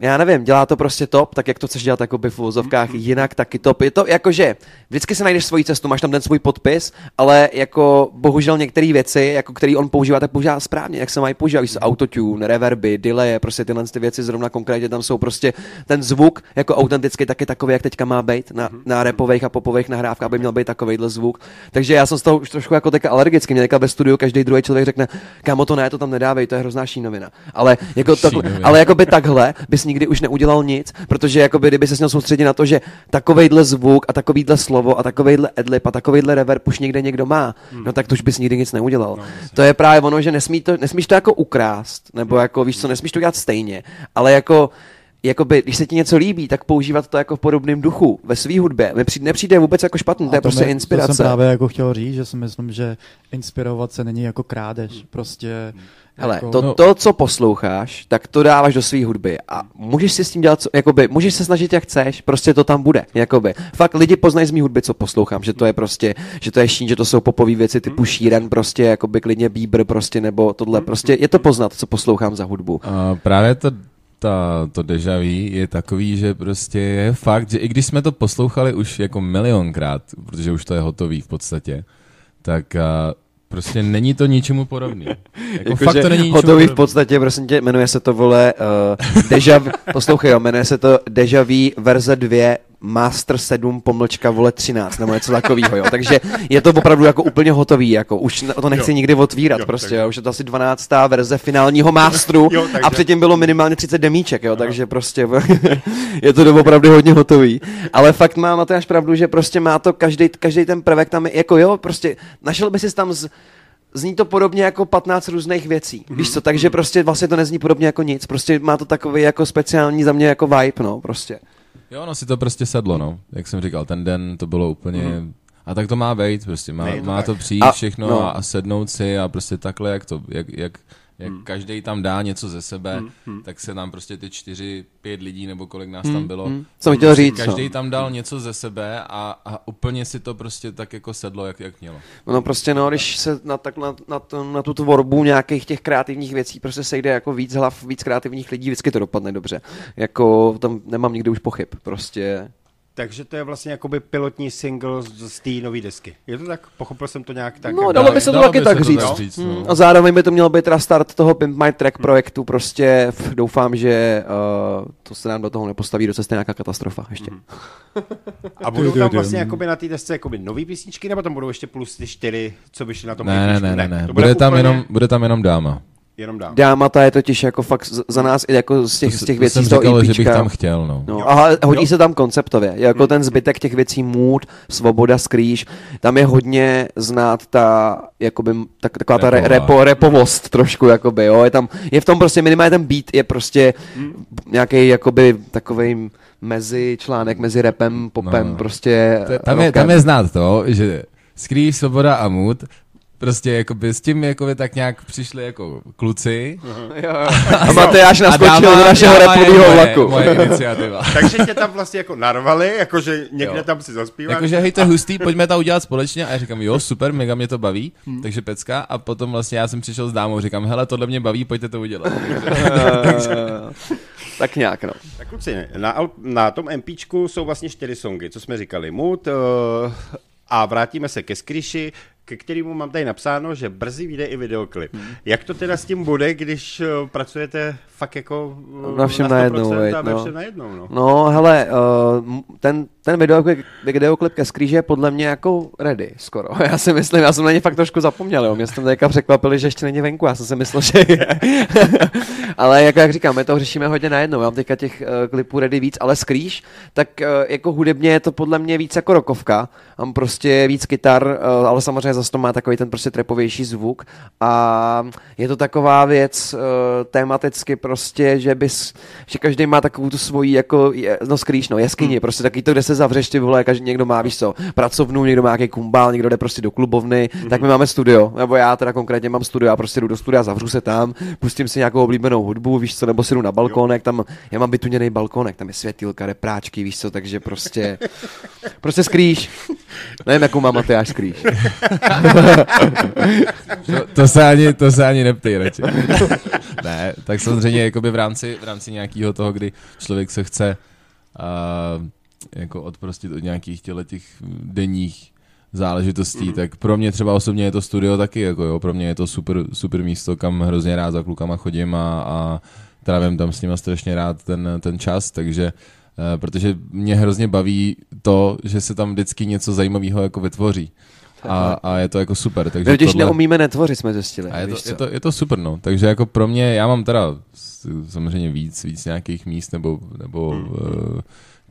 já nevím, dělá to prostě top, tak jak to chceš dělat jako by v uvozovkách jinak, taky top. Je to jakože, vždycky si najdeš svoji cestu, máš tam ten svůj podpis, ale jako bohužel některé věci, jako který on používá, tak používá správně, jak se mají používat, víš co, autotune, reverby, delay, prostě tyhle ty věci zrovna konkrétně tam jsou prostě ten zvuk jako autentický taky takový, jak teďka má být na, na repových a popových nahrávkách, aby měl být takovýhle zvuk. Takže já jsem z toho už trošku jako teďka alergický, mě teďka ve studiu každý druhý člověk řekne, kámo to ne, to tam nedávej, to je hrozná šínovina. Ale jako takhle, Šínovina. ale jakoby takhle bys nikdy už neudělal nic, protože jakoby kdyby se měl soustředit na to, že takovejhle zvuk a takovýhle slovo a takovejhle adlib a takovejhle reverb už někde někdo má, no tak to už bys nikdy nic neudělal. to je právě ono, že nesmí to, nesmíš to jako ukrást, nebo jako víš co, nesmíš to dělat stejně, ale jako Jakoby, když se ti něco líbí, tak používat to jako v podobném duchu, ve své hudbě. Nepřijde, nepřijde vůbec jako špatný, to je A prostě mi- inspirace. To jsem právě jako chtěl říct, že si myslím, že inspirovat se není jako krádež. Prostě Hele, jako, to, No. to, co posloucháš, tak to dáváš do své hudby a můžeš si s tím dělat, co, jakoby, můžeš se snažit jak chceš, prostě to tam bude, jakoby. Fakt lidi poznají z mý hudby, co poslouchám, že to je prostě, že to je šín, že to jsou popové věci typu šíren, prostě, jakoby klidně Bieber, prostě, nebo tohle, prostě je to poznat, co poslouchám za hudbu. A právě to, ta, to deja vu je takový, že prostě je fakt, že i když jsme to poslouchali už jako milionkrát, protože už to je hotový v podstatě, tak a, prostě není to ničemu podobný. Jako, fakt to není hotový v podobný. podstatě, prosím tě, jmenuje se to, vole, uh, Deja, poslouchej, jo, jmenuje se to Deja Vu verze 2 Master 7 pomlčka vole 13 nebo něco takového, jo. Takže je to opravdu jako úplně hotový, jako už to nechci Jo. nikdy otvírat, Jo, prostě, takže- jo. už je to asi 12. verze finálního Masteru Jo, takže- a předtím bylo minimálně 30 demíček, jo, takže prostě je to opravdu hodně hotový. Ale fakt má Matyáš pravdu, že prostě má to každý, každý ten prvek tam, je, jako jo, prostě našel by si tam z, Zní to podobně jako 15 různých věcí. Mhm. Víš co, takže prostě vlastně to nezní podobně jako nic. Prostě má to takový jako speciální za mě jako vibe, no, prostě. Jo, no si to prostě sedlo, no. Jak jsem říkal, ten den to bylo úplně... A tak to má být, prostě má, to má tak. to přijít A- všechno no. a, a sednout si a prostě takhle, jak to, jak, jak, jak každý tam dá něco ze sebe, tak se nám prostě ty čtyři, pět lidí nebo kolik nás tam bylo. Hmm. Jsem chtěl říct, Každý no. tam dal něco ze sebe a, a úplně si to prostě tak jako sedlo, jak, jak mělo. No prostě no, když se na, tak, na, na, to, na tu tvorbu nějakých těch kreativních věcí prostě sejde jako víc hlav, víc kreativních lidí, vždycky to dopadne dobře. Jako tam nemám nikdy už pochyb, prostě Takže to je vlastně jakoby pilotní single z, z té nové desky. Je to tak? Pochopil jsem to nějak tak? No, dalo by se to taky tak říct. říct, no. Hmm, A zároveň by to mělo být teda start toho Pimp My Track projektu, prostě f- doufám, že uh, to se nám do toho nepostaví do cesty nějaká katastrofa ještě. A budou tam vlastně jakoby na té desce jakoby nový písničky, nebo tam budou ještě plus ty čtyři, co by šly na tom Ne, ne, ne, ne, ne. To Bude tam, úplně jenom, bude tam jenom dáma. Jenom dám. Dáma ta je totiž jako fakt za nás i jako z těch, To, z těch to věcí jsem z toho říkal, že bych tam chtěl, no. No, a hodí se tam konceptově, jako ten zbytek těch věcí, mood, svoboda, skrýž, tam je hodně znát ta, jakoby, tak, taková ta re, repo, repovost trošku, jakoby, jo, je tam, je v tom prostě minimálně ten beat je prostě nějaký jakoby takový mezi článek mezi rapem, popem, No. prostě T- tam, je, tam je znát to, že Skrýš, Svoboda a Mood prostě jakoby s tím jakoby tak nějak přišli jako kluci. Jo, jo. A Matyáš naskočil dáma- do našeho moje- vlaku. Moje iniciativa. Takže tě tam vlastně jako narvali, jakože někde Jo. tam si zaspíváš. Jakože hej, to je hustý, pojďme to udělat společně a já říkám, jo, super, mega mě to baví, Hmm. takže pecka a potom vlastně já jsem přišel s dámou, říkám, hele, tohle mě baví, pojďte to udělat. tak nějak, no. Tak kluci, na, na tom MPčku jsou vlastně čtyři songy, co jsme říkali. Mood uh, a vrátíme se ke Skriši, ke kterému mám tady napsáno, že brzy vyjde i videoklip. Hmm. Jak to teda s tím bude, když uh, pracujete fakt jako uh, Na všem na 100% najednou, a veď, ve no. všem najednou, no. No, hele, uh, ten, ten videoklip, videoklip ke skrýže je podle mě jako ready skoro. Já si myslím, já jsem na ně fakt trošku zapomněl, jo. Mě jste teďka překvapili, že ještě není venku, já jsem si myslel, že je. Ale jako jak říkám, my to řešíme hodně najednou, já mám teďka těch uh, klipů ready víc, ale skrýž, tak uh, jako hudebně je to podle mě víc jako rokovka, mám prostě víc kytar, uh, ale samozřejmě zase to má takový ten prostě trepovější zvuk. A je to taková věc uh, tematicky prostě, že bys, že každý má takovou tu svoji jako, je, no skrýš, no, jeskyni, prostě taky to, kde se zavřeš ty vole, každý někdo má, víš co, pracovnu, někdo má nějaký kumbál, někdo jde prostě do klubovny, tak my máme studio, nebo já teda konkrétně mám studio, já prostě jdu do studia, zavřu se tam, pustím si nějakou oblíbenou hudbu, víš co, nebo si jdu na balkónek, tam, já mám vytuněný balkónek, tam je světilka, repráčky, víš co, takže prostě, prostě skrýš. Nevím, jakou má Matyáš skrýš. To, to, se ani, to se ani neptej radši. ne, tak samozřejmě jakoby v rámci, v rámci nějakého toho, kdy člověk se chce uh, jako odprostit od nějakých těle těch denních záležitostí, mm. tak pro mě třeba osobně je to studio taky, jako jo, pro mě je to super, super místo, kam hrozně rád za klukama chodím a, a trávím tam s nima strašně rád ten, ten čas, takže uh, protože mě hrozně baví to, že se tam vždycky něco zajímavého jako vytvoří. A, a je to jako super. Takže My totiž tohle... neumíme netvořit, jsme zjistili. A je to, je, to, je to super, no. Takže jako pro mě, já mám teda s- samozřejmě víc, víc nějakých míst nebo, nebo Hmm. uh,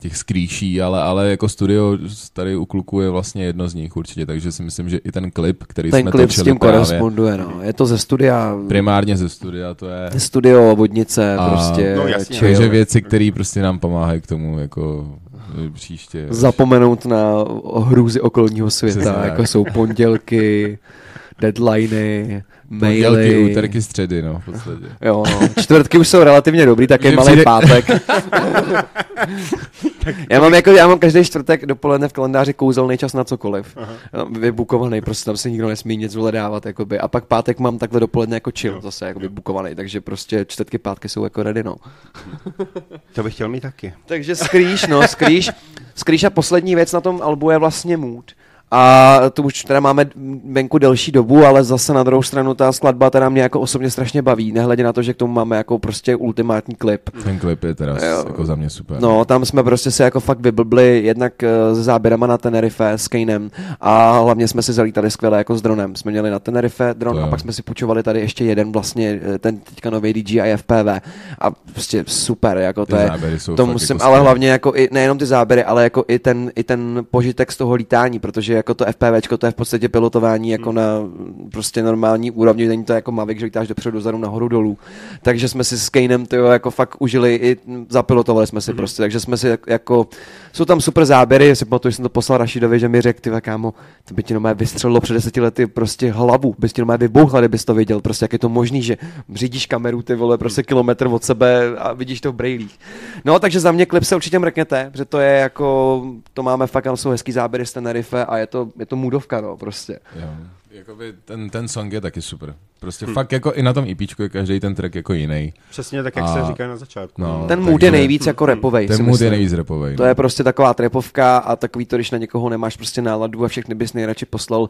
těch skrýší, ale, ale jako studio tady u kluku je vlastně jedno z nich určitě, takže si myslím, že i ten klip, který Ten jsme klip s točili tím právě koresponduje, no. Je to ze studia, primárně ze studia, to je studio, vodnice, A- prostě No, jasně. takže věci, které prostě nám pomáhají k tomu jako eh, příště. Zapomenout na hrůzy okolního světa, Přesně tak. jako jsou pondělky, deadliny, Pondělky, maily. úterky, středy, no, v podstatě. Jo, no. Čtvrtky už jsou relativně dobrý, tak je malý přijde- pátek. já, mám jako, já mám každý čtvrtek dopoledne v kalendáři kouzelný čas na cokoliv. Jo, Vybukovaný, prostě tam se nikdo nesmí nic vyhledávat. Jakoby. A pak pátek mám takhle dopoledne jako chill, zase jako vybukovaný, takže prostě čtvrtky, pátky jsou jako ready, no. To bych chtěl mít taky. Takže skrýš, no, skrýš. Skrýš a poslední věc na tom albu je vlastně mood. A tu už teda máme venku delší dobu, ale zase na druhou stranu ta skladba teda mě jako osobně strašně baví, nehledě na to, že k tomu máme jako prostě ultimátní klip. Ten klip je teda Jo. jako za mě super. No, tam jsme prostě se jako fakt vyblbli jednak eh, se záběrama na Tenerife s Kanem a hlavně jsme si zalítali skvěle jako s dronem. Jsme měli na Tenerife dron To a pak jsme si půjčovali tady ještě jeden vlastně, eh, ten teďka nový DJI FPV a prostě super, jako Ty to je, záběry jsou to musím, jako ale hlavně jako i, nejenom ty záběry, ale jako i ten, i ten požitek z toho lítání, protože jako to FPVčko, to je v podstatě pilotování jako na prostě normální úrovni, není to jako Mavic, že lítáš dopředu, dozadu, nahoru, dolů. Takže jsme si s Kanem tyjo, jako fakt užili i zapilotovali jsme si prostě, takže jsme si jak- jako, jsou tam super záběry, si pamatuju, že jsem to poslal Rašidovi, že mi řekl, ty kámo, to by ti normálně vystřelilo před deseti lety prostě hlavu, bys ti normálně vybouchla, kdybys to viděl, prostě jak je to možný, že řídíš kameru, ty vole, prostě kilometr od sebe a vidíš to v brejlích. No, takže za mě klip se určitě mrkněte, protože to je jako, to máme fakt, tam jsou hezký záběry z Tenerife a je to, je to můdovka, no, prostě. Jo. Jakoby ten, ten song je taky super. Prostě hmm. fakt jako i na tom EPčku je každý ten track jako jiný. Přesně tak, jak A- se říká na začátku. No, Ten mood je nejvíc jako repovej, Ten mood je nejvíc repovej. To no. je prostě taková trepovka a takový to, když na někoho nemáš prostě náladu a všechny bys nejradši poslal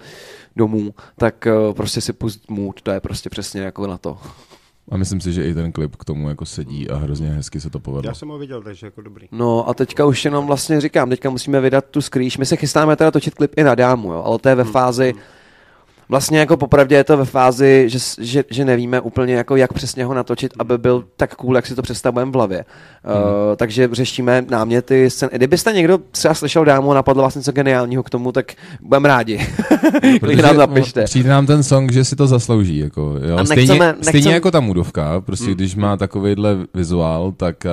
domů, tak uh, prostě si pust mood, to je prostě přesně jako na to. A myslím si, že i ten klip k tomu jako sedí a hrozně hezky se to povedlo. Já jsem ho viděl, takže jako dobrý. No a teďka už jenom vlastně říkám, teďka musíme vydat tu skrýš. My se chystáme teda točit klip i na dámu, jo, ale to je ve fázi, vlastně jako popravdě je to ve fázi, že, že, že nevíme úplně jako jak přesně ho natočit, aby byl tak cool, jak si to představujeme v hlavě. Uh, takže řešíme náměty, scén. Kdybyste někdo třeba slyšel dámu a napadlo vás něco geniálního k tomu, tak budeme rádi. Klidně nám napište. Přijde nám ten song, že si to zaslouží. Jako, jo? A stejně, nechceme- stejně nechceme- jako ta mudovka, prostě hmm. když má takovýhle vizuál, tak, a,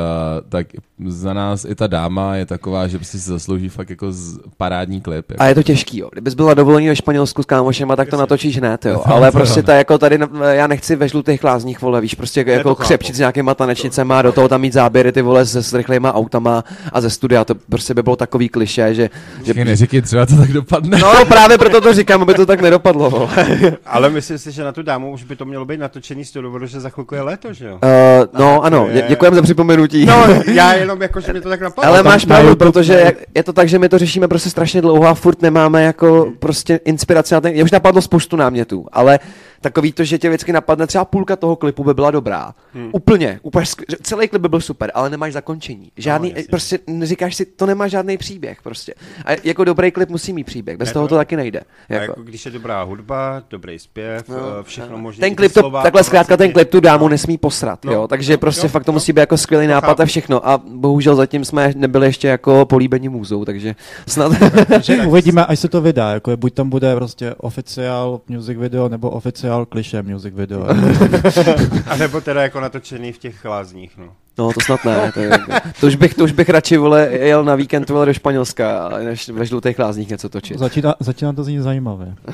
tak za nás i ta dáma je taková, že prostě si zaslouží fakt jako z, parádní klip. Jako. A je to těžký, jo. Kdybys byla dovolený ve Španělsku s kámošema, tak to natočíš hned, jo. Ale prostě ta jako tady, já nechci ve žlutých klázních, vole, víš, prostě jako, jako křepčit s nějakýma tanečnicema, do toho tam mít záběry, ty vole, se s rychlejma autama a ze studia, to prostě by bylo takový kliše, že, že neříkej, třeba to tak dopadne. No, právě proto to říkám, aby to tak nedopadlo. vole. Ale myslím si, že na tu dámu už by to mělo být natočený z toho důvodu, že za chvilku je léto, že jo? Uh, no, ano, je- dě- děkujeme za připomenutí. No, já jenom jako, že mi to tak napadlo. Ale máš pravdu, protože je to tak, že my to řešíme prostě strašně dlouho a furt nemáme jako prostě inspiraci na ten, mě už napadlo spoustu námětů, ale takový to, že tě vždycky napadne třeba půlka toho klipu by byla dobrá. Hmm. Úplně, úplně, celý klip by byl super, ale nemáš zakončení. Žádný, jasně. prostě říkáš si, to nemá žádný příběh prostě. A jako dobrý klip musí mít příběh, bez Ne, toho to- to taky nejde. A Jako. jako když je dobrá hudba, dobrý zpěv, No, no, všechno možné. Ten klip to, takhle zkrátka ten klip tu dámu nesmí posrat, No, jo, takže no, prostě jo, fakt to jo, musí být jako skvělý nápad chápu. a všechno a bohužel zatím jsme nebyli ještě jako políbení můzou, takže snad uvidíme, až se to vydá, jako je, buď tam bude prostě oficiál music video, nebo oficiál kliše music video. A nebo teda jako natočený v těch lázních, no. No, to snad ne. To, je, to, už bych, to už bych radši vole, jel na víkend vole, do Španělska, než ve žlutých lázních něco točit. začíná, začíná to znít zajímavě.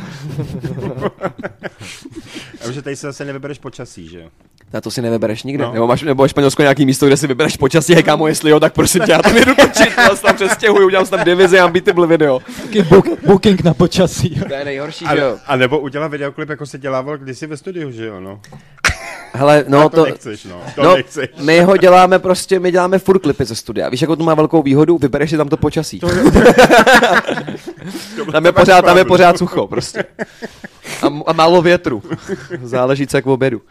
A že tady se zase nevybereš počasí, že jo? A to si nevybereš nikde. No. Nebo máš nebo ve Španělsku nějaký místo, kde si vybereš počasí, hej kámo, jestli jo, tak prosím tě, já tam jedu točit, já se tam přestěhuju, udělám tam divizi a beatable video. Taky book, booking na počasí. To je nejhorší, A, že jo. a nebo udělat videoklip, jako se dělával kdysi ve studiu, že jo, no. Hele, no No, to, to, nechceš, no. To no, nechceš. my ho děláme prostě, my děláme furt klipy ze studia. Víš, jakou to má velkou výhodu? Vybereš si tam to počasí. tam, je pořád, tam je pořád sucho, prostě. A, a málo větru. Záleží, co jak v obědu.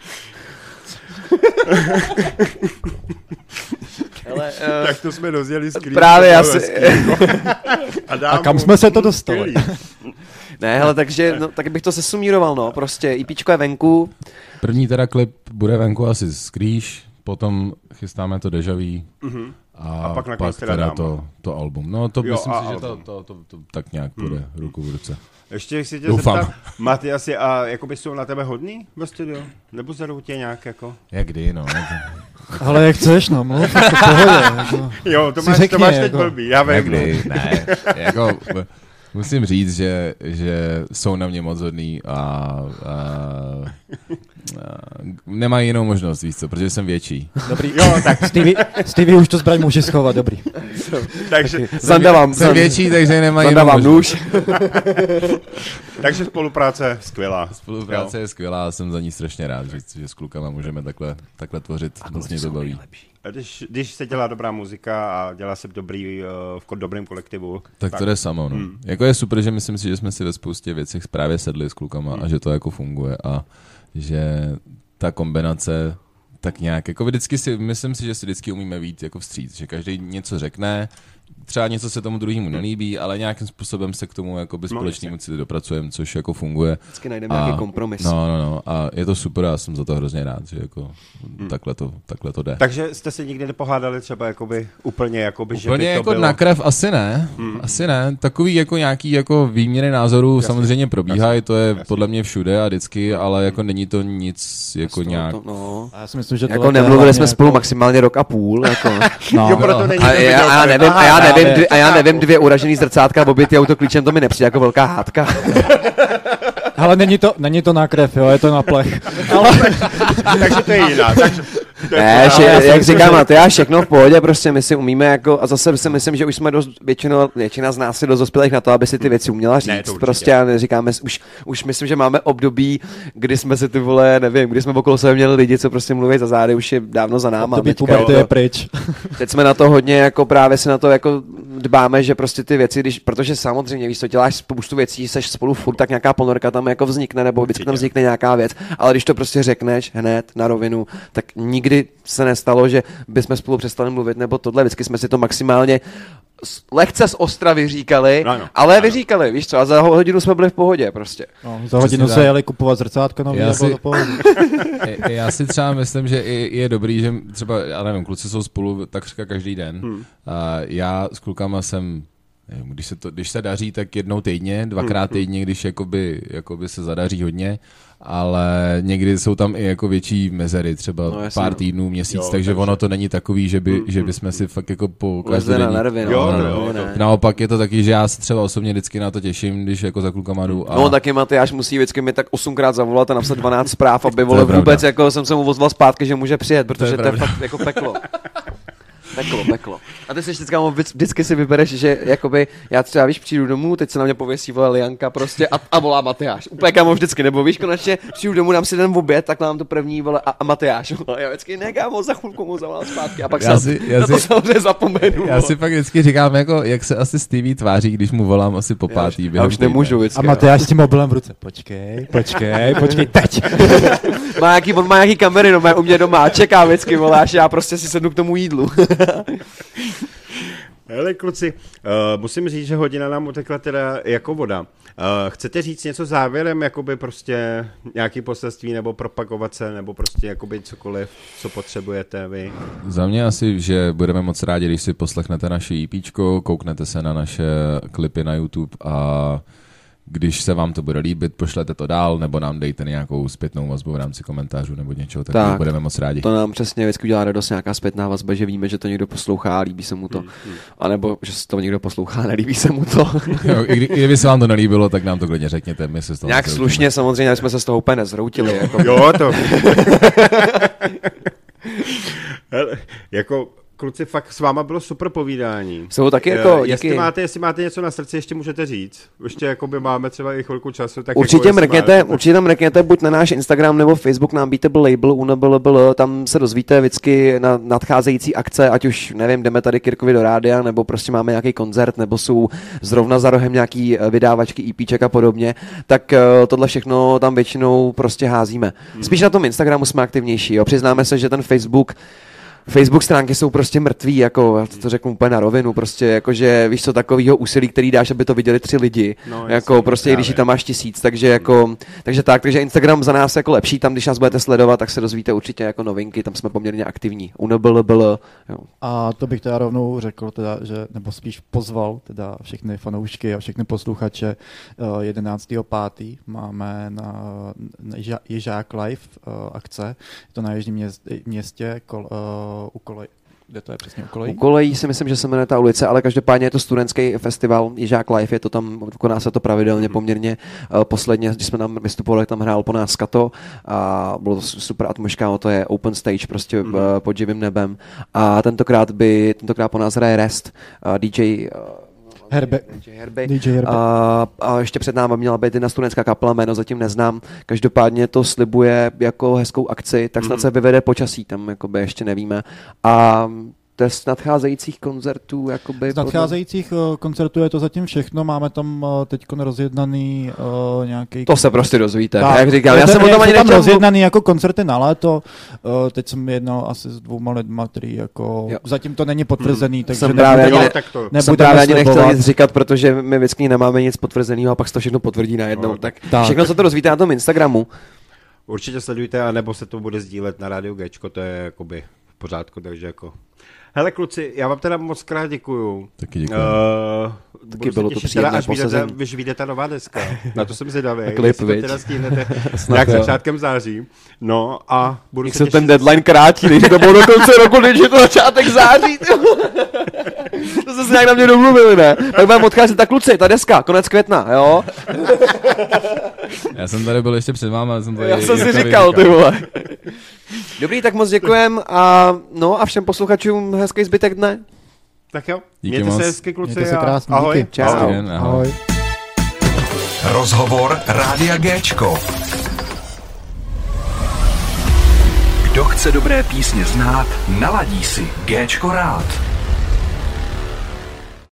Hele, uh, Tak to jsme dozjeli skrýt. Právě, já si- A, A kam jsme se to dostali? ne, hele, takže, no, tak bych to sesumíroval, no, prostě IPčko je venku, První teda klip bude venku asi z Kríž, potom chystáme to Dejaví a, A pak pak, teda teda dáma. to, to album. No to Jo, myslím si, že to, album. to, to, to, tak nějak bude ruku v ruce. Ještě si tě Doufám. zeptat, Matyasi, a jakoby jsou na tebe hodný ve studiu? Nebo zerou tě nějak jako? Jak kdy, no. Ale jak chceš, no, mluv, v pohodě. Jako. Jo, to máš, řekni, to máš teď jako. blbý, já vím. Jak no. kdy, ne. Jako, musím říct, že, že jsou na mě moc hodný a, a nemají jinou možnost, víš co, protože jsem větší. Dobrý. Jo, tak Stevie, Stevie už to zbraň může schovat, dobrý. Takže, zandavám, Jsem větší, takže nemají jinou zandavám možnost. nůž. takže spolupráce skvělá. Spolupráce je skvělá a jsem za ní strašně rád, že, že s klukama můžeme takhle, takhle tvořit. Moc mě to baví. A Když, když se dělá dobrá muzika a dělá se dobrý, uh, v dobrém kolektivu, Tak to jde samo, no. Hmm. Jako je super, že myslím si, že jsme si ve spoustě věcech právě sedli s klukama a že to jako funguje a že ta kombinace tak nějak, jako vždycky si, myslím si, že si vždycky umíme víc jako vstříc, že každý něco řekne, třeba něco se tomu druhému nelíbí, ale nějakým způsobem se k tomu jako by No, společnému cíli dopracujeme, což jako funguje. Vždycky najdeme nějaký kompromis. No, no, no. A je to super, já jsem za to hrozně rád, že jako Hmm. takhle, to, takhle to jde. Takže jste se nikdy nepohádali třeba jakoby úplně, jakoby, že Úplně by to jako bylo... na krev asi ne, Hmm. asi ne. Takový jako nějaký jako výměny názorů Jasně, samozřejmě probíhají, to je jasně. podle mě všude a vždycky, ale jako není to nic jako To- nějak... To, no. A já si myslím, že Jako nemluvili hlavně jsme spolu jako- maximálně rok a půl. Jako. No. Jo, proto není A to já, já, nevím, a já nevím, dvě, a já nevím dvě uražený zrcátka obětý autoklíčem, to mi nepřijde jako velká hádka. Ale není to, není to na krev, jo, je to na plech. Ale takže to je jiná. Takže, Ne, že, jak říká Matyáš, všechno v pohodě, prostě my si umíme jako, a zase si myslím, že už jsme dost, většinou, většina z nás je dost dospělých na to, aby si ty věci uměla říct. Ne, to určitě. prostě a neříkáme, už, už myslím, že máme období, kdy jsme si ty vole, nevím, kdy jsme okolo sebe měli lidi, co prostě mluví za zády, už je dávno za náma. To Teďka puberty jako- je pryč. Teď jsme na to hodně jako právě si na to jako dbáme, že prostě ty věci, když, protože samozřejmě víš, to děláš spoustu věcí, seš spolu furt, tak nějaká ponorka tam jako vznikne, nebo vždycky tam vznikne nějaká věc, ale když to prostě řekneš hned na rovinu, tak nikdy se nestalo, že bychom spolu přestali mluvit, nebo tohle, vždycky jsme si to maximálně lehce z ostra vyříkali, Ano, ale ano. vyříkali, víš co, a za hodinu jsme byli v pohodě prostě. No, za hodinu Přesně se jeli kupovat zrcátka nový Já bylo si- Já si třeba myslím, že i je dobrý, že třeba, já nevím, kluci jsou spolu takřka každý den. Hmm. A já s klukama jsem, když se, to, když se daří, tak jednou týdně, dvakrát týdně, když jakoby, jakoby se zadaří hodně, ale někdy jsou tam i jako větší mezery, třeba No, jasně, pár týdnů, měsíc, Jo, takže, takže- ono to není takový, že by, že by jsme si fakt jako po Lezli na každodenní... nervy, no, Jo, no, jo, no, to- ne. Naopak je to taky, že já se třeba osobně vždycky na to těším, když jako za klukama jdu. A... No taky Matyáš musí vždycky mi tak osmkrát zavolat a napsat 12 zpráv, aby je vole pravda. vůbec jako jsem se mu ozval zpátky, že může přijet, protože to je, pravda. fakt jako peklo. Peklo, vždycky, A ty si vždycky, vždycky si vybereš, že jakoby, já třeba víš, přijdu domů, teď se na mě pověsí vole Lianka prostě a, a volá Matyáš. Úplně kámo vždycky, nebo víš, konečně přijdu domů, dám si ten oběd, tak nám to první vole a, a Matyáš. Vole, já vždycky ne, kámo, za chvilku mu zavolám zpátky a pak Já se si- já na to si- samozřejmě zapomenu. Já vole. si pak vždycky říkám, jako, jak se asi Stevie tváří, když mu volám asi po já už, pátý. já během už nemůžu vždycky. A. Matyáš s tím mobilem v ruce. Počkej, počkej, počkej, teď. Má nějaký, on má nějaký kamery no, u mě doma a čeká vždycky, vole, až já prostě si sednu k tomu jídlu. Hele kluci, uh, musím říct, že hodina nám utekla teda jako voda. Uh, chcete říct něco závěrem, jakoby prostě nějaký poselství, nebo propagovat se, nebo prostě jakoby cokoliv, co potřebujete vy? Za mě asi, že budeme moc rádi, když si poslechnete naše EP, kouknete se na naše klipy na YouTube a když se vám to bude líbit, pošlete to dál, nebo nám dejte nějakou zpětnou vazbu v rámci komentářů nebo něčeho, tak, Tak. budeme moc rádi. To nám přesně vždycky udělá radost nějaká zpětná vazba, že víme, že to někdo poslouchá a líbí se mu to. A nebo že se to někdo poslouchá a nelíbí se mu to. Jo, i, kdy, I kdyby se vám to nelíbilo, tak nám to klidně řekněte, my se z toho Nějak moc slušně samozřejmě, jsme se z toho úplně nezhroutili. Jako. Jo, to. Hele, jako kluci, fakt s váma bylo super povídání. Jsou taky Eh, jako, jestli, díky. máte, jestli máte něco na srdci, ještě můžete říct. Ještě jakoby máme třeba i chvilku času. Tak Určitě jako, mrkněte, máte, určitě tam mrkněte buď na náš Instagram nebo Facebook, nám Beatable Label, UNBLBL, tam se dozvíte vždycky na nadcházející akce, ať už, nevím, jdeme tady Kirkovi do rádia, nebo prostě máme nějaký koncert, nebo jsou zrovna za rohem nějaký eh, vydávačky, EPček a podobně, tak eh, tohle všechno tam většinou prostě házíme. Spíš na tom Instagramu jsme aktivnější, jo. přiznáme se, že ten Facebook Facebook stránky jsou prostě mrtví, jako, já to řeknu úplně na rovinu, prostě jakože víš co, takovýho úsilí, který dáš, aby to viděli tři lidi, No, jako prostě, i když tam máš tisíc, takže jako, takže tak, takže Instagram za nás jako lepší, tam když nás budete sledovat, tak se dozvíte určitě jako novinky, tam jsme poměrně aktivní, UNBLBL, jo. A to bych teda rovnou řekl, teda, že, nebo spíš pozval teda všechny fanoušky a všechny posluchače uh, 11.5. máme na, Ježák Live uh, akce, je to na Jižním měst, městě, kol, uh, u kolej, kde to je přesně u kolejí? U kolejí si myslím, že se jmenuje ta ulice, ale každopádně je to studentský festival, Jižák Live, je to tam, koná se to pravidelně poměrně. Eh, Posledně, když jsme tam vystupovali, tam hrál po nás Kato a bylo to super atmosféra, to je open stage prostě mm. pod živým nebem. A tentokrát by, tentokrát po nás hraje Rest, DJ Herbe. DJ Herby. DJ Herbe. A, a ještě před námi měla být jedna studentská kapela, jméno zatím neznám. Každopádně to slibuje jako hezkou akci, tak snad se vyvede počasí, tam jakoby ještě nevíme. A to je z nadcházejících koncertů, jakoby... Z nadcházejících uh, koncertů je to zatím všechno, máme tam uh, teď rozjednaný uh, nějaký... To se prostě dozvíte. Tak, Jak říkám, já jsem o tom ani tam rozjednaný jako koncerty na léto. Uh, teď jsem jednal asi s dvouma lidma, který jako... Jo. Zatím to není potvrzený, takže Jsem právě nebudu- ani ne- tak to. Jsem nebudeme právě ani nechtěl nic říkat, protože my vždycky nemáme nic potvrzeného a pak se to všechno potvrdí najednou. No, tak, tak. všechno se to dozvíte na tom Instagramu. Určitě sledujte, anebo se to bude sdílet na rádiu Gčko, to je jakoby v pořádku, takže jako... Hele kluci, já vám teda moc krát děkuju. Taky děkuji. Uh, Taky bylo to příjemné až vyjde, když vyjde ta nová deska. Na to jsem zvědavý. Klip, jestli to viď? teda stihnete nějak začátkem září. No a budu Jak se se těšit. ten deadline krátí, když to bylo do konce roku, když je to začátek září. to se nějak na mě domluvili, ne? Tak budeme odcházet, tak kluci, ta deska, konec května, jo? Já jsem tady byl ještě před váma, já jsem tady Já jsem si říkal, ty vole. Dobrý, tak moc děkujem a no a všem posluchačům hezký zbytek dne. Tak jo, Díky mějte moc. se hezky kluci. Mějte se krásně, ahoj. díky. Čau. Ahoj. Den, ahoj. Ahoj. Rozhovor Rádia Géčko. Kdo chce dobré písně znát, naladí si Géčko rád.